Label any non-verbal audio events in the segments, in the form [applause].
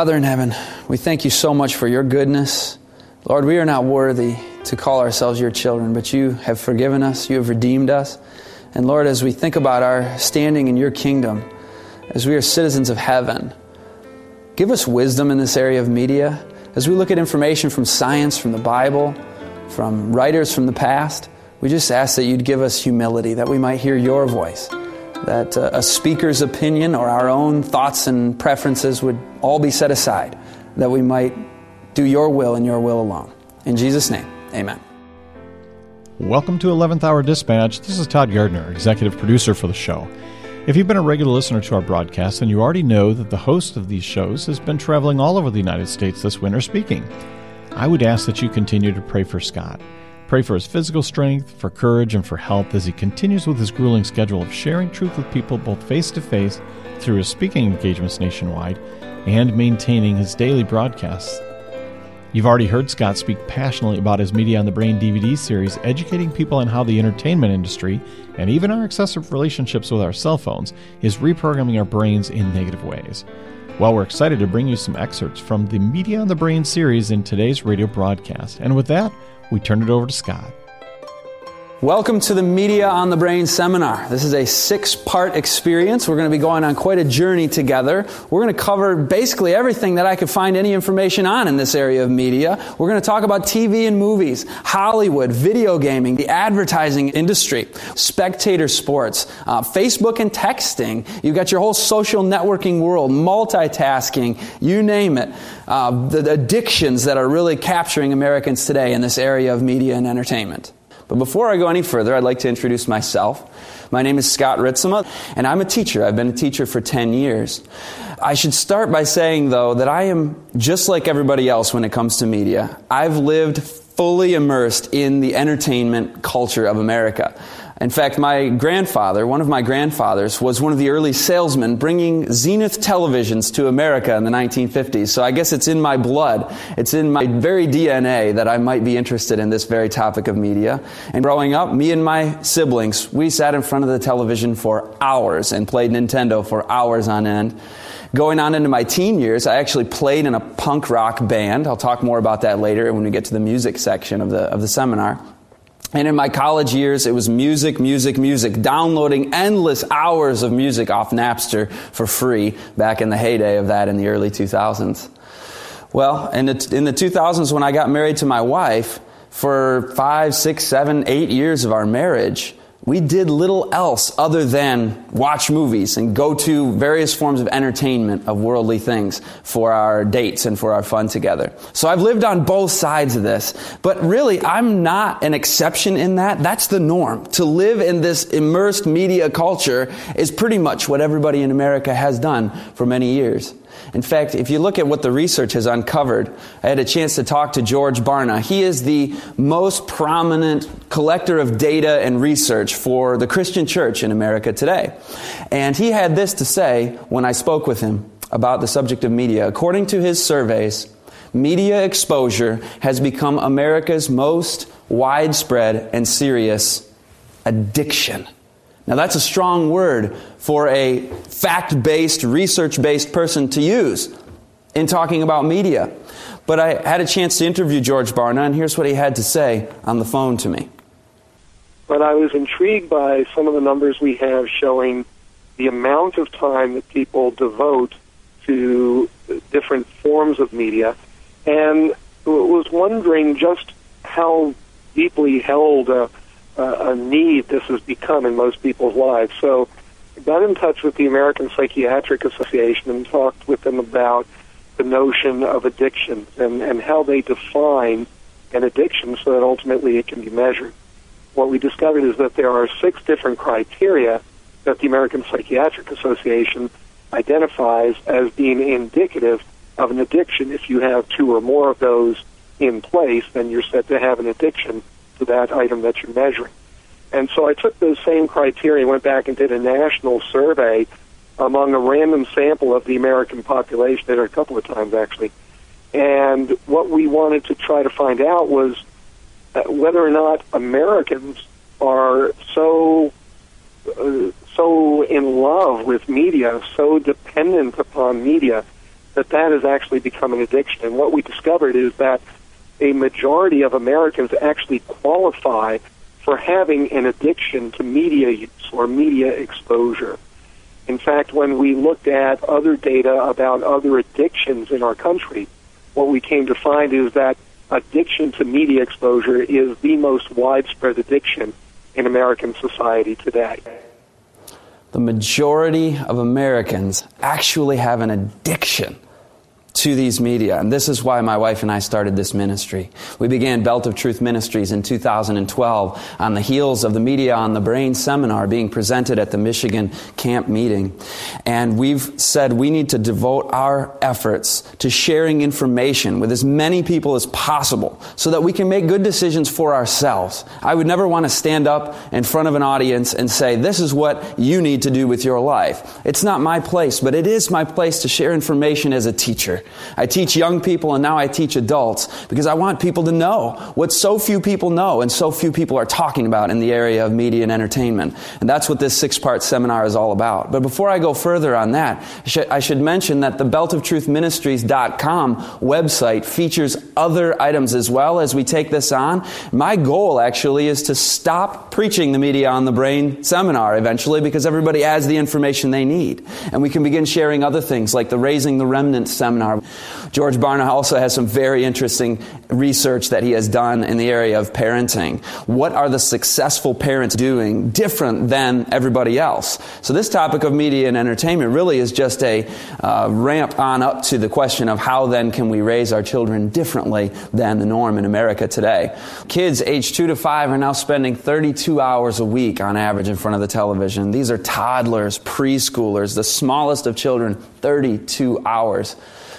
Father in heaven, we thank you so much for your goodness. Lord, we are not worthy to call ourselves your children, but you have forgiven us, you have redeemed us. And Lord, as we think about our standing in your kingdom, as we are citizens of heaven, give us wisdom in this area of media. As we look at information from science, from the Bible, from writers from the past, we just ask that you'd give us humility, that we might hear your voice that uh, a speaker's opinion or our own thoughts and preferences would all be set aside, that we might do your will and your will alone. In Jesus' name, amen. Welcome to 11th Hour Dispatch. This is Todd Gardner, executive producer for the show. If you've been a regular listener to our broadcast, then you already know that the host of these shows has been traveling all over the United States this winter speaking. I would ask that you continue to pray for Scott. Pray for his physical strength, for courage, and for health as he continues with his grueling schedule of sharing truth with people both face to face through his speaking engagements nationwide and maintaining his daily broadcasts. You've already heard Scott speak passionately about his Media on the Brain DVD series, educating people on how the entertainment industry, and even our excessive relationships with our cell phones, is reprogramming our brains in negative ways. Well, we're excited to bring you some excerpts from the Media on the Brain series in today's radio broadcast. And with that, we turn it over to Scott. Welcome to the Media on the Brain seminar. This is a six part experience. We're going to be going on quite a journey together. We're going to cover basically everything that I could find any information on in this area of media. We're going to talk about TV and movies, Hollywood, video gaming, the advertising industry, spectator sports, uh, Facebook and texting. You've got your whole social networking world, multitasking, you name it. Uh, the addictions that are really capturing Americans today in this area of media and entertainment. But before I go any further, I'd like to introduce myself. My name is Scott Ritsema, and I'm a teacher. I've been a teacher for 10 years. I should start by saying, though, that I am just like everybody else when it comes to media. I've lived fully immersed in the entertainment culture of America. In fact, my grandfather, one of my grandfathers, was one of the early salesmen bringing Zenith televisions to America in the 1950s. So I guess it's in my blood. It's in my very DNA that I might be interested in this very topic of media. And growing up, me and my siblings, we sat in front of the television for hours and played Nintendo for hours on end. Going on into my teen years, I actually played in a punk rock band. I'll talk more about that later when we get to the music section of the, of the seminar. And in my college years, it was music, music, music, downloading endless hours of music off Napster for free back in the heyday of that in the early 2000s. Well, in the, in the 2000s, when I got married to my wife, for five, six, seven, eight years of our marriage, we did little else other than watch movies and go to various forms of entertainment of worldly things for our dates and for our fun together. So I've lived on both sides of this, but really I'm not an exception in that. That's the norm. To live in this immersed media culture is pretty much what everybody in America has done for many years. In fact, if you look at what the research has uncovered, I had a chance to talk to George Barna. He is the most prominent collector of data and research for the Christian church in America today. And he had this to say when I spoke with him about the subject of media. According to his surveys, media exposure has become America's most widespread and serious addiction. Now, that's a strong word for a fact based, research based person to use in talking about media. But I had a chance to interview George Barna, and here's what he had to say on the phone to me. But I was intrigued by some of the numbers we have showing the amount of time that people devote to different forms of media, and was wondering just how deeply held uh, a need this has become in most people's lives. So I got in touch with the American Psychiatric Association and talked with them about the notion of addiction and, and how they define an addiction so that ultimately it can be measured. What we discovered is that there are six different criteria that the American Psychiatric Association identifies as being indicative of an addiction. If you have two or more of those in place, then you're said to have an addiction to that item that you're measuring. And so I took those same criteria, went back and did a national survey among a random sample of the American population, did it a couple of times actually. And what we wanted to try to find out was uh, whether or not Americans are so uh, so in love with media, so dependent upon media, that that has actually become an addiction. And what we discovered is that a majority of Americans actually qualify for having an addiction to media use or media exposure. In fact, when we looked at other data about other addictions in our country, what we came to find is that addiction to media exposure is the most widespread addiction in American society today. The majority of Americans actually have an addiction to these media. And this is why my wife and I started this ministry. We began Belt of Truth Ministries in 2012 on the heels of the Media on the Brain seminar being presented at the Michigan camp meeting. And we've said we need to devote our efforts to sharing information with as many people as possible so that we can make good decisions for ourselves. I would never want to stand up in front of an audience and say, this is what you need to do with your life. It's not my place, but it is my place to share information as a teacher. I teach young people and now I teach adults because I want people to know what so few people know and so few people are talking about in the area of media and entertainment. And that's what this six part seminar is all about. But before I go further on that, I should mention that the beltoftruthministries.com website features other items as well as we take this on. My goal actually is to stop preaching the media on the brain seminar eventually because everybody has the information they need. And we can begin sharing other things like the Raising the Remnant seminar George Barna also has some very interesting research that he has done in the area of parenting. What are the successful parents doing different than everybody else? So this topic of media and entertainment really is just a uh, ramp on up to the question of how then can we raise our children differently than the norm in America today. Kids age 2 to 5 are now spending 32 hours a week on average in front of the television. These are toddlers, preschoolers, the smallest of children, 32 hours.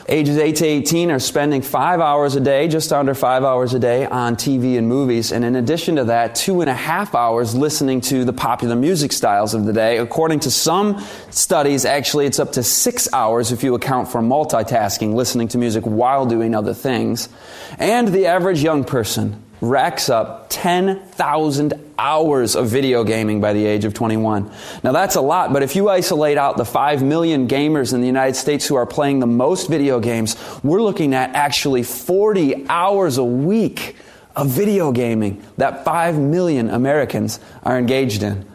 Ages 8 to 18 are spending five hours a day, just under five hours a day, on TV and movies. And in addition to that, two and a half hours listening to the popular music styles of the day. According to some studies, actually, it's up to six hours if you account for multitasking, listening to music while doing other things. And the average young person racks up 10,000 hours of video gaming by the age of 21. Now that's a lot, but if you isolate out the 5 million gamers in the United States who are playing the most video games, we're looking at actually 40 hours a week of video gaming that 5 million Americans are engaged in.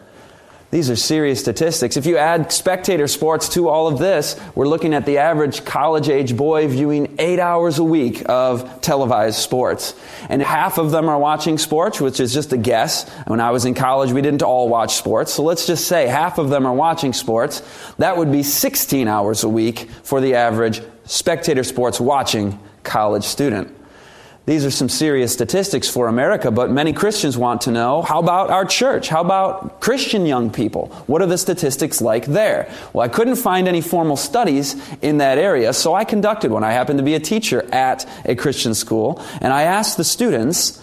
These are serious statistics. If you add spectator sports to all of this, we're looking at the average college age boy viewing eight hours a week of televised sports. And half of them are watching sports, which is just a guess. When I was in college, we didn't all watch sports. So let's just say half of them are watching sports. That would be 16 hours a week for the average spectator sports watching college student. These are some serious statistics for America, but many Christians want to know how about our church? How about Christian young people? What are the statistics like there? Well, I couldn't find any formal studies in that area, so I conducted one. I happened to be a teacher at a Christian school, and I asked the students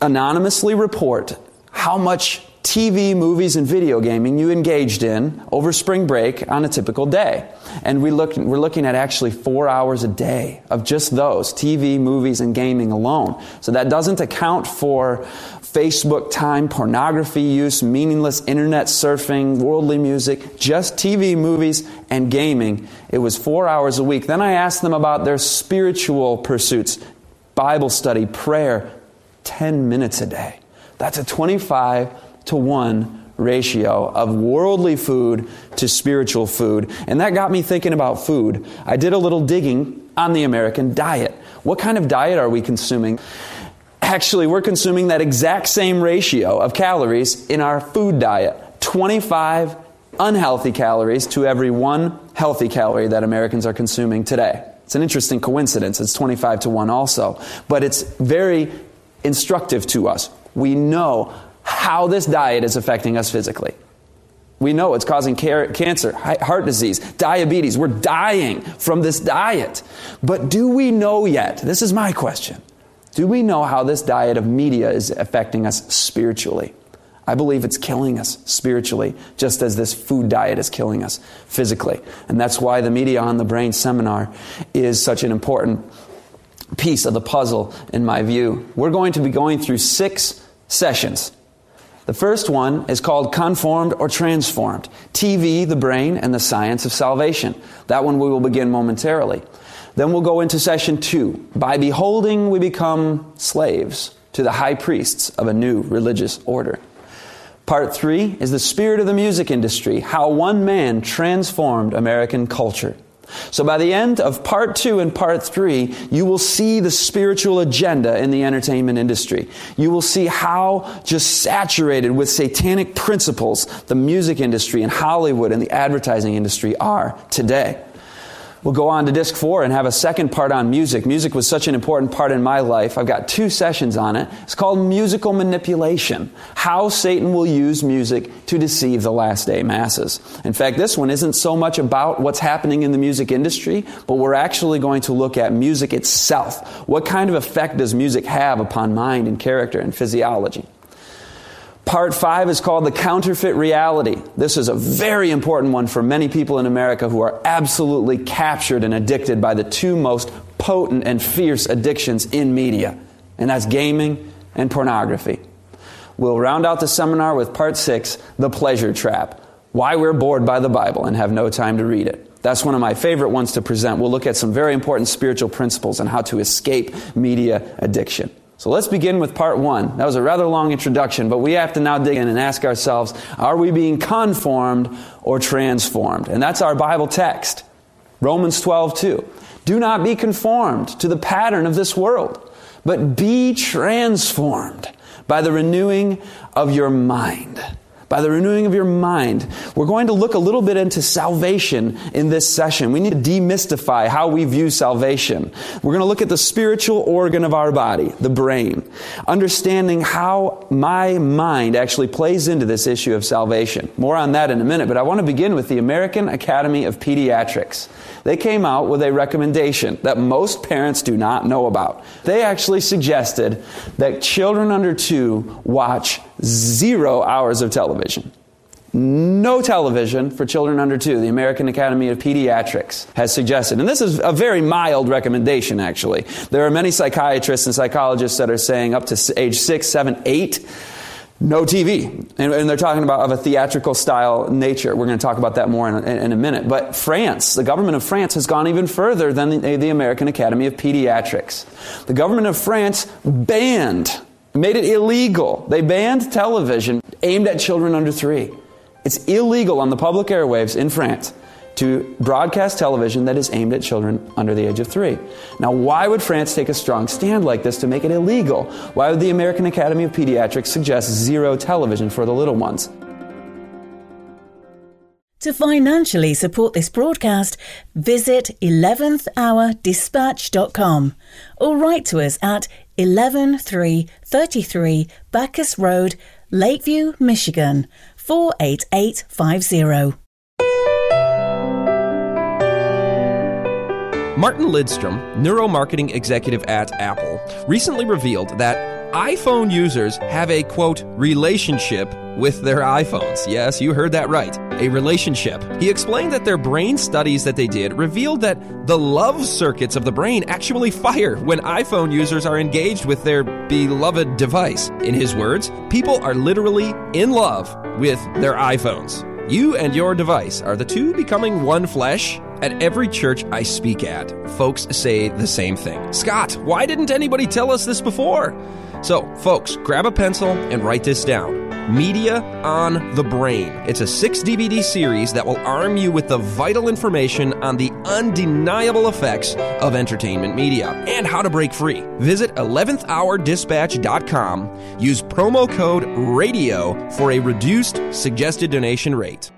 anonymously report how much TV, movies, and video gaming you engaged in over spring break on a typical day. And we look, we're looking at actually four hours a day of just those TV, movies, and gaming alone. So that doesn't account for Facebook time, pornography use, meaningless internet surfing, worldly music, just TV, movies, and gaming. It was four hours a week. Then I asked them about their spiritual pursuits Bible study, prayer, 10 minutes a day. That's a 25 to 1 ratio of worldly food to spiritual food. And that got me thinking about food. I did a little digging on the American diet. What kind of diet are we consuming? Actually, we're consuming that exact same ratio of calories in our food diet 25 unhealthy calories to every one healthy calorie that Americans are consuming today. It's an interesting coincidence. It's 25 to 1 also. But it's very instructive to us. We know how this diet is affecting us physically. We know it's causing cancer, heart disease, diabetes. We're dying from this diet. But do we know yet? This is my question. Do we know how this diet of media is affecting us spiritually? I believe it's killing us spiritually, just as this food diet is killing us physically. And that's why the Media on the Brain seminar is such an important piece of the puzzle, in my view. We're going to be going through six sessions the first one is called Conformed or Transformed TV, the Brain, and the Science of Salvation. That one we will begin momentarily. Then we'll go into session two. By beholding, we become slaves to the high priests of a new religious order. Part three is the spirit of the music industry, how one man transformed American culture. So by the end of part two and part three, you will see the spiritual agenda in the entertainment industry. You will see how just saturated with satanic principles the music industry and Hollywood and the advertising industry are today. We'll go on to disc four and have a second part on music. Music was such an important part in my life. I've got two sessions on it. It's called musical manipulation. How Satan will use music to deceive the last day masses. In fact, this one isn't so much about what's happening in the music industry, but we're actually going to look at music itself. What kind of effect does music have upon mind and character and physiology? Part five is called the counterfeit reality. This is a very important one for many people in America who are absolutely captured and addicted by the two most potent and fierce addictions in media, and that's gaming and pornography. We'll round out the seminar with part six, the pleasure trap. Why we're bored by the Bible and have no time to read it. That's one of my favorite ones to present. We'll look at some very important spiritual principles on how to escape media addiction. So let's begin with part one. That was a rather long introduction, but we have to now dig in and ask ourselves, are we being conformed or transformed? And that's our Bible text. Romans 12, 2. Do not be conformed to the pattern of this world, but be transformed by the renewing of your mind by the renewing of your mind. We're going to look a little bit into salvation in this session. We need to demystify how we view salvation. We're going to look at the spiritual organ of our body, the brain, understanding how my mind actually plays into this issue of salvation. More on that in a minute, but I want to begin with the American Academy of Pediatrics. They came out with a recommendation that most parents do not know about. They actually suggested that children under two watch zero hours of television. No television for children under two, the American Academy of Pediatrics has suggested. And this is a very mild recommendation, actually. There are many psychiatrists and psychologists that are saying up to age six, seven, eight, no TV. And, and, they're talking about of a theatrical style nature. We're going to talk about that more in, in, in, a minute. But France, the government of France has gone even further than the, the American Academy of Pediatrics. The government of France banned, made it illegal. They banned television aimed at children under three. It's illegal on the public airwaves in France to broadcast television that is aimed at children under the age of three. Now, why would France take a strong stand like this to make it illegal? Why would the American Academy of Pediatrics suggest zero television for the little ones? To financially support this broadcast, visit 11thhourdispatch.com or write to us at 11333 Bacchus Road, Lakeview, Michigan 48850. Martin Lindstrom, neuromarketing executive at Apple, recently revealed that iPhone users have a quote relationship with their iPhones. Yes, you heard that right. A relationship. He explained that their brain studies that they did revealed that the love circuits of the brain actually fire when iPhone users are engaged with their beloved device. In his words, people are literally in love with their iPhones. You and your device are the two becoming one flesh at every church I speak at, folks say the same thing. Scott, why didn't anybody tell us this before? So, folks, grab a pencil and write this down. Media on the Brain. It's a six DVD series that will arm you with the vital information on the undeniable effects of entertainment media and how to break free. Visit 11thhourdispatch.com. Use promo code RADIO for a reduced suggested donation rate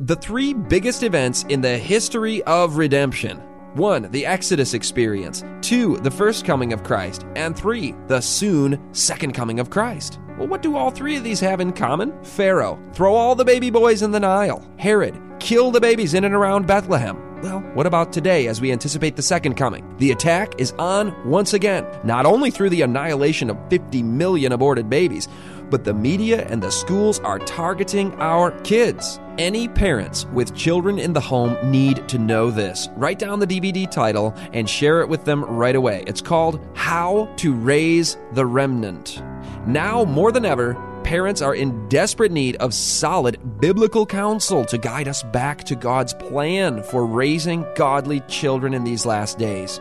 the three biggest events in the history of redemption. 1. The Exodus experience. 2. The first coming of Christ. And 3. The soon second coming of Christ. Well, what do all three of these have in common? Pharaoh, throw all the baby boys in the Nile. Herod, kill the babies in and around Bethlehem. Well, what about today as we anticipate the second coming? The attack is on once again, not only through the annihilation of 50 million aborted babies, but the media and the schools are targeting our kids. Any parents with children in the home need to know this. Write down the DVD title and share it with them right away. It's called How to Raise the Remnant. Now more than ever, parents are in desperate need of solid biblical counsel to guide us back to God's plan for raising godly children in these last days.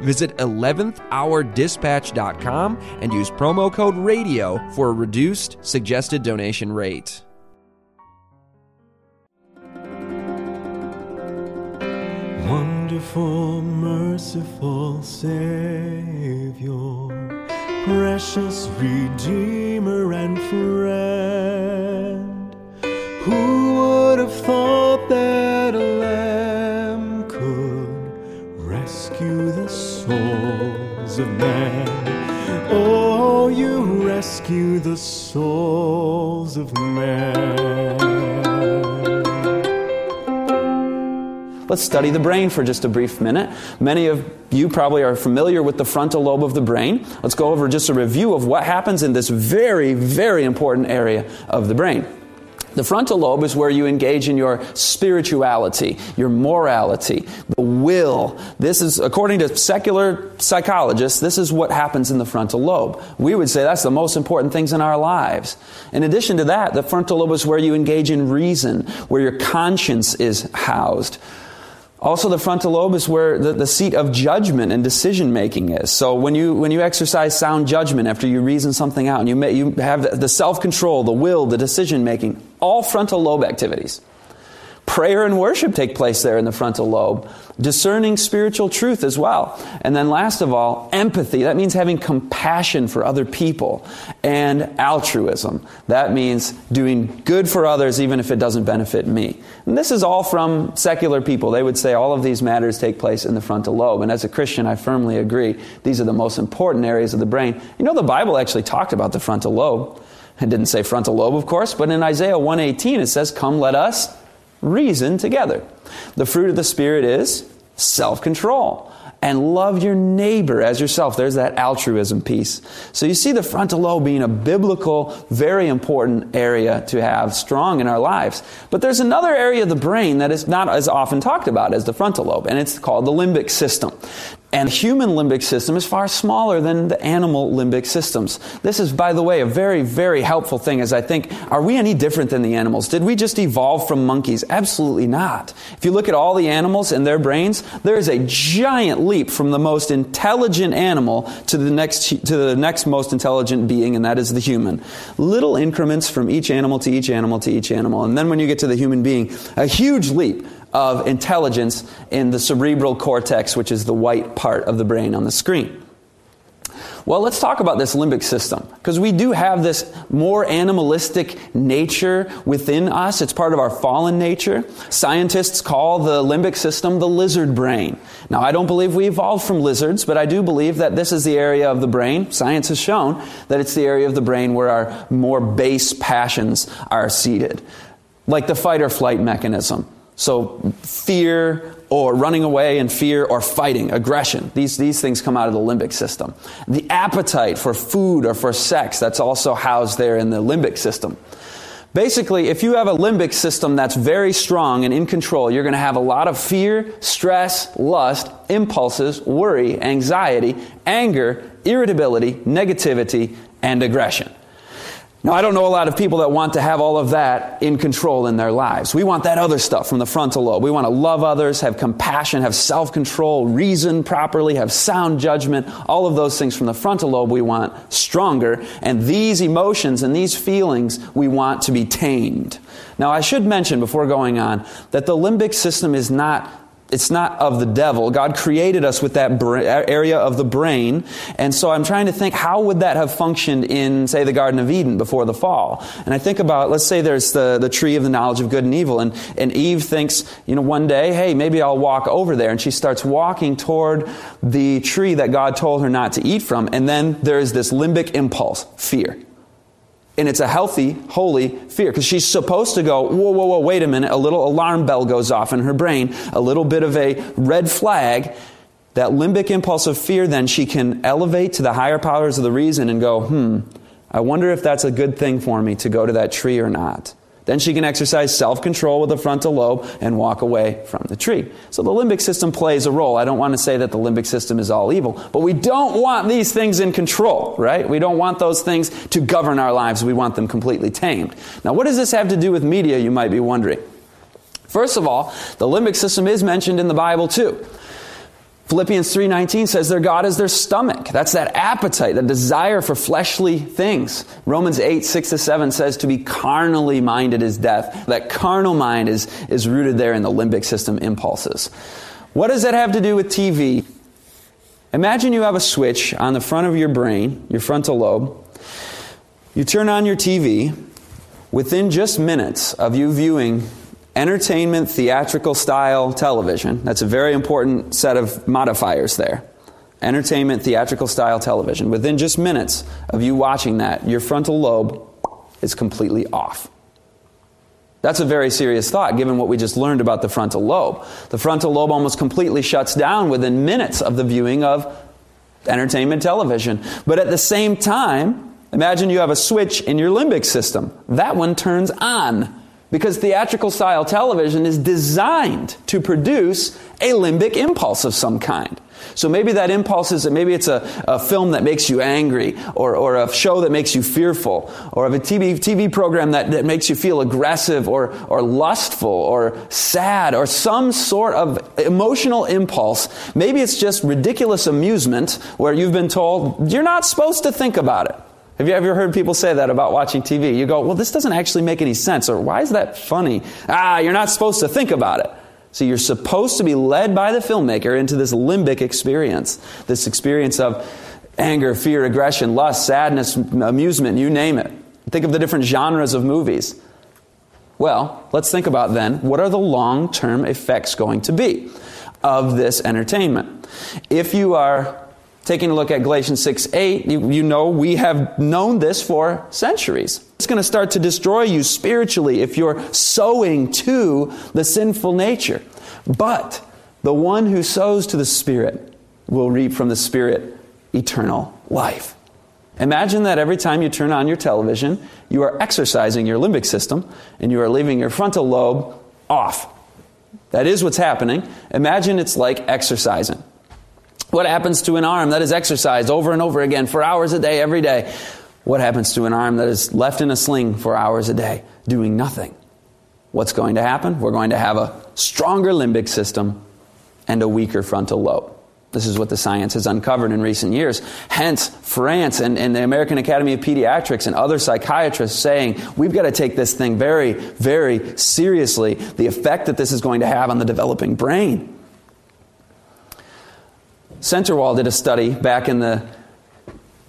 Visit 11thhourdispatch.com and use promo code RADIO for a reduced suggested donation rate. Wonderful, merciful Savior precious Redeemer and friend. Who would have thought that of men? Oh, you rescue the souls of men. Let's study the brain for just a brief minute. Many of you probably are familiar with the frontal lobe of the brain. Let's go over just a review of what happens in this very, very important area of the brain. The frontal lobe is where you engage in your spirituality, your morality, the will. This is, according to secular psychologists, this is what happens in the frontal lobe. We would say that's the most important things in our lives. In addition to that, the frontal lobe is where you engage in reason, where your conscience is housed. Also, the frontal lobe is where the, the seat of judgment and decision making is. So, when you, when you exercise sound judgment after you reason something out and you, may, you have the self control, the will, the decision making, all frontal lobe activities. Prayer and worship take place there in the frontal lobe. Discerning spiritual truth as well. And then, last of all, empathy. That means having compassion for other people. And altruism. That means doing good for others even if it doesn't benefit me. And this is all from secular people. They would say all of these matters take place in the frontal lobe. And as a Christian, I firmly agree. These are the most important areas of the brain. You know, the Bible actually talked about the frontal lobe. It didn't say frontal lobe, of course, but in Isaiah 118 it says, Come, let us reason together. The fruit of the Spirit is self control. And love your neighbor as yourself. There's that altruism piece. So you see the frontal lobe being a biblical, very important area to have strong in our lives. But there's another area of the brain that is not as often talked about as the frontal lobe, and it's called the limbic system. And human limbic system is far smaller than the animal limbic systems. This is, by the way, a very, very helpful thing as I think, are we any different than the animals? Did we just evolve from monkeys? Absolutely not. If you look at all the animals and their brains, there is a giant leap from the most intelligent animal to the next, to the next most intelligent being, and that is the human. Little increments from each animal to each animal to each animal. And then when you get to the human being, a huge leap of intelligence in the cerebral cortex, which is the white part of the brain on the screen. Well, let's talk about this limbic system because we do have this more animalistic nature within us. It's part of our fallen nature. Scientists call the limbic system the lizard brain. Now, I don't believe we evolved from lizards, but I do believe that this is the area of the brain. Science has shown that it's the area of the brain where our more base passions are seated, like the fight or flight mechanism. So, fear or running away in fear or fighting, aggression, these, these things come out of the limbic system. The appetite for food or for sex, that's also housed there in the limbic system. Basically, if you have a limbic system that's very strong and in control, you're going to have a lot of fear, stress, lust, impulses, worry, anxiety, anger, irritability, negativity, and aggression. Now, I don't know a lot of people that want to have all of that in control in their lives. We want that other stuff from the frontal lobe. We want to love others, have compassion, have self control, reason properly, have sound judgment. All of those things from the frontal lobe we want stronger. And these emotions and these feelings we want to be tamed. Now, I should mention before going on that the limbic system is not it's not of the devil. God created us with that area of the brain. And so I'm trying to think, how would that have functioned in, say, the Garden of Eden before the fall? And I think about, let's say there's the, the tree of the knowledge of good and evil. And, and Eve thinks, you know, one day, hey, maybe I'll walk over there. And she starts walking toward the tree that God told her not to eat from. And then there's this limbic impulse, fear. And it's a healthy, holy fear because she's supposed to go, whoa, whoa, whoa, wait a minute. A little alarm bell goes off in her brain, a little bit of a red flag. That limbic impulse of fear, then she can elevate to the higher powers of the reason and go, hmm, I wonder if that's a good thing for me to go to that tree or not. Then she can exercise self control with the frontal lobe and walk away from the tree. So the limbic system plays a role. I don't want to say that the limbic system is all evil, but we don't want these things in control, right? We don't want those things to govern our lives. We want them completely tamed. Now, what does this have to do with media, you might be wondering? First of all, the limbic system is mentioned in the Bible too. Philippians 3:19 says their God is their stomach. That's that appetite, that desire for fleshly things. Romans 8, 6 to 7 says to be carnally minded is death. That carnal mind is, is rooted there in the limbic system impulses. What does that have to do with TV? Imagine you have a switch on the front of your brain, your frontal lobe. You turn on your TV. Within just minutes of you viewing entertainment, theatrical style television. That's a very important set of modifiers there. Entertainment, theatrical style television. Within just minutes of you watching that, your frontal lobe is completely off. That's a very serious thought given what we just learned about the frontal lobe. The frontal lobe almost completely shuts down within minutes of the viewing of entertainment television. But at the same time, imagine you have a switch in your limbic system. That one turns on. Because theatrical style television is designed to produce a limbic impulse of some kind. So maybe that impulse is maybe it's a, a film that makes you angry, or, or a show that makes you fearful, or of a TV, TV program that, that makes you feel aggressive, or, or lustful, or sad, or some sort of emotional impulse. Maybe it's just ridiculous amusement where you've been told you're not supposed to think about it. Have you ever heard people say that about watching TV? You go, well, this doesn't actually make any sense, or why is that funny? Ah, you're not supposed to think about it. So you're supposed to be led by the filmmaker into this limbic experience, this experience of anger, fear, aggression, lust, sadness, amusement, you name it. Think of the different genres of movies. Well, let's think about then what are the long term effects going to be of this entertainment? If you are Taking a look at Galatians 6 8, you, you know we have known this for centuries. It's going to start to destroy you spiritually if you're sowing to the sinful nature. But the one who sows to the Spirit will reap from the Spirit eternal life. Imagine that every time you turn on your television, you are exercising your limbic system and you are leaving your frontal lobe off. That is what's happening. Imagine it's like exercising. What happens to an arm that is exercised over and over again for hours a day, every day? What happens to an arm that is left in a sling for hours a day, doing nothing? What's going to happen? We're going to have a stronger limbic system and a weaker frontal lobe. This is what the science has uncovered in recent years. Hence, France and, and, the American Academy of Pediatrics and other psychiatrists saying we've got to take this thing very, very seriously, the effect that this is going to have on the developing brain. Centerwall did a study back in the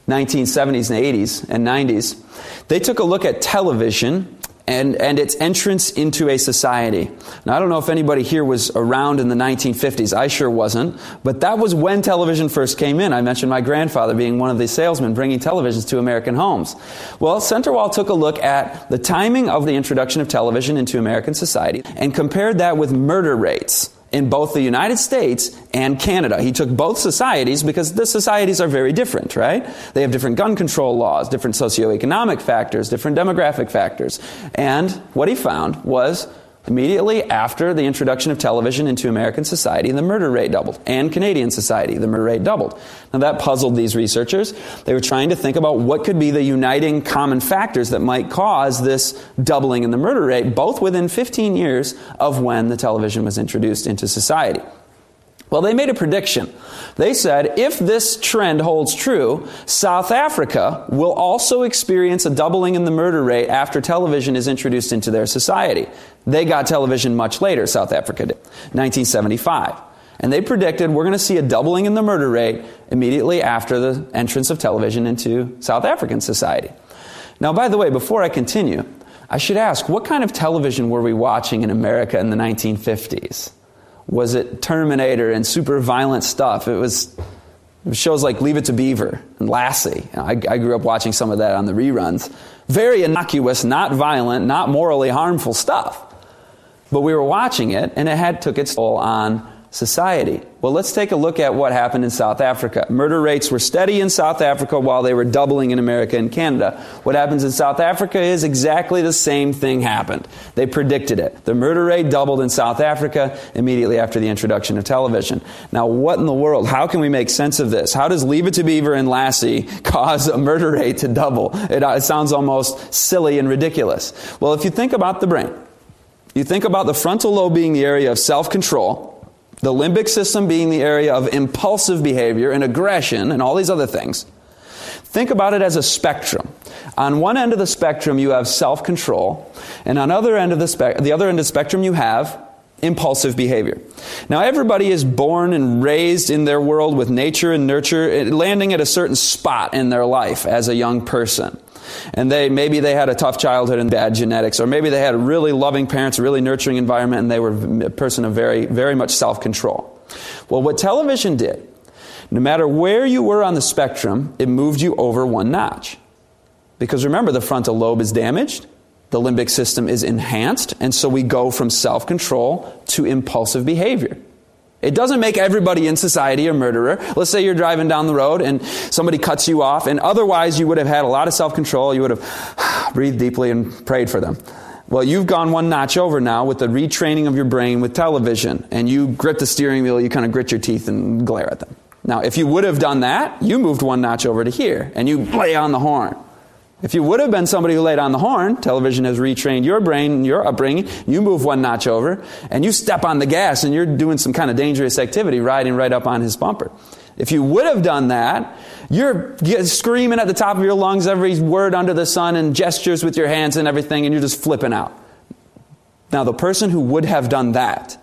1970s and 80s and 90s. They took a look at television and, and its entrance into a society. Now, I don't know if anybody here was around in the 1950s. I sure wasn't. But that was when television first came in. I mentioned my grandfather being one of the salesmen bringing televisions to American homes. Well, Centerwall took a look at the timing of the introduction of television into American society and compared that with murder rates in both the United States and Canada. He took both societies because the societies are very different, right? They have different gun control laws, different socioeconomic factors, different demographic factors. And what he found was Immediately after the introduction of television into American society, the murder rate doubled. And Canadian society, the murder rate doubled. Now that puzzled these researchers. They were trying to think about what could be the uniting common factors that might cause this doubling in the murder rate, both within 15 years of when the television was introduced into society. Well, they made a prediction. They said if this trend holds true, South Africa will also experience a doubling in the murder rate after television is introduced into their society. They got television much later, South Africa did, 1975. And they predicted we're going to see a doubling in the murder rate immediately after the entrance of television into South African society. Now, by the way, before I continue, I should ask what kind of television were we watching in America in the 1950s? Was it Terminator and super violent stuff? It was shows like Leave It to Beaver and Lassie. I, I grew up watching some of that on the reruns. Very innocuous, not violent, not morally harmful stuff. But we were watching it, and it had took its toll on society. Well, let's take a look at what happened in South Africa. Murder rates were steady in South Africa while they were doubling in America and Canada. What happens in South Africa is exactly the same thing happened. They predicted it. The murder rate doubled in South Africa immediately after the introduction of television. Now, what in the world? How can we make sense of this? How does Leave It to Beaver and Lassie [laughs] cause a murder rate to double? It, uh, it sounds almost silly and ridiculous. Well, if you think about the brain, you think about the frontal lobe being the area of self control, the limbic system being the area of impulsive behavior and aggression and all these other things. Think about it as a spectrum. On one end of the spectrum, you have self control, and on other end of the, spe- the other end of the spectrum, you have impulsive behavior. Now, everybody is born and raised in their world with nature and nurture, eh, landing at a certain spot in their life as a young person and they maybe they had a tough childhood and bad genetics, or maybe they had really loving parents, really nurturing environment, and they were a person of very, very much self control. Well, what television did, no matter where you were on the spectrum, it moved you over one notch. Because remember, the frontal lobe is damaged, the limbic system is enhanced, and so we go from self control to impulsive behavior. It doesn't make everybody in society a murderer. Let's say you're driving down the road and somebody cuts you off, and otherwise you would have had a lot of self control. You would have [sighs] breathed deeply and prayed for them. Well, you've gone one notch over now with the retraining of your brain with television, and you grip the steering wheel, you kind of grit your teeth and glare at them. Now, if you would have done that, you moved one notch over to here, and you lay on the horn. If you would have been somebody who laid on the horn, television has retrained your brain and your upbringing, you move one notch over, and you step on the gas and you're doing some kind of dangerous activity, riding right up on his bumper. If you would have done that, you're screaming at the top of your lungs every word under the sun and gestures with your hands and everything, and you're just flipping out. Now, the person who would have done that,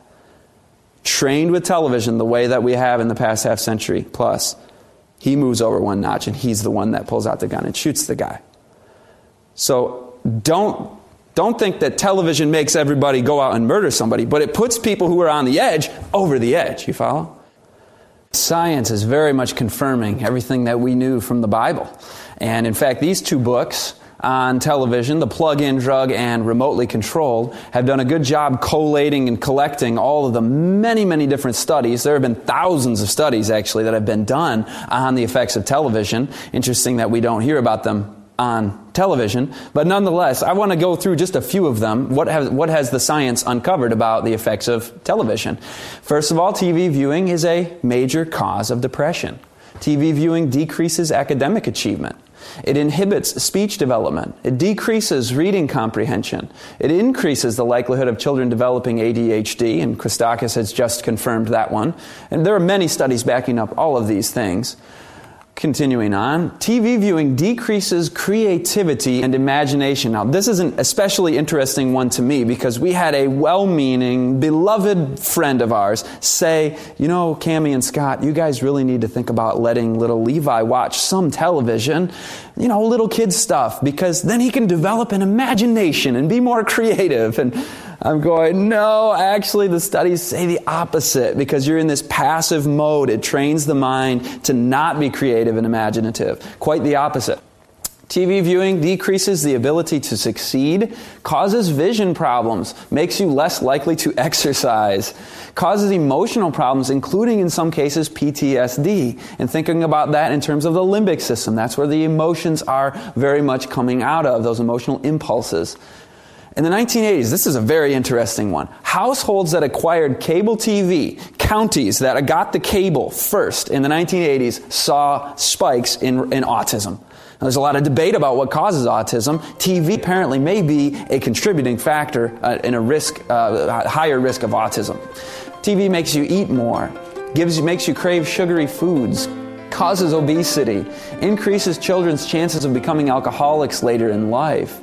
trained with television the way that we have in the past half century plus, he moves over one notch and he's the one that pulls out the gun and shoots the guy. So don't don't think that television makes everybody go out and murder somebody, but it puts people who are on the edge over the edge. You follow? Science is very much confirming everything that we knew from the Bible. And in fact, these two books on television, The Plug In Drug and Remotely Controlled, have done a good job collating and collecting all of the many, many different studies. There have been thousands of studies, actually, that have been done on the effects of television. Interesting that we don't hear about them on television, but nonetheless, I want to go through just a few of them. What has, what has the science uncovered about the effects of television? First of all, TV viewing is a major cause of depression. TV viewing decreases academic achievement. It inhibits speech development. It decreases reading comprehension. It increases the likelihood of children developing ADHD, and Christakis has just confirmed that one. And there are many studies backing up all of these things. Continuing on, TV viewing decreases creativity and imagination. Now, this is an especially interesting one to me because we had a well meaning, beloved friend of ours say, You know, Cami and Scott, you guys really need to think about letting little Levi watch some television, you know, little kid stuff, because then he can develop an imagination and be more creative. And I'm going, no, actually, the studies say the opposite because you're in this passive mode. It trains the mind to not be creative and imaginative. Quite the opposite. TV viewing decreases the ability to succeed, causes vision problems, makes you less likely to [laughs] exercise, causes emotional problems, including in some cases PTSD. And thinking about that in terms of the limbic system, that's where the emotions are very much coming out of, those emotional impulses. In the 1980s, this is a very interesting one. Households that acquired cable TV, counties that got the cable first in the 1980s, saw spikes in, in autism. There's a lot of debate about what causes autism. TV apparently may be a contributing factor uh, in a risk, uh, higher risk of autism. TV makes you eat more, gives you, makes you crave sugary foods, causes obesity, increases children's chances of becoming alcoholics later in life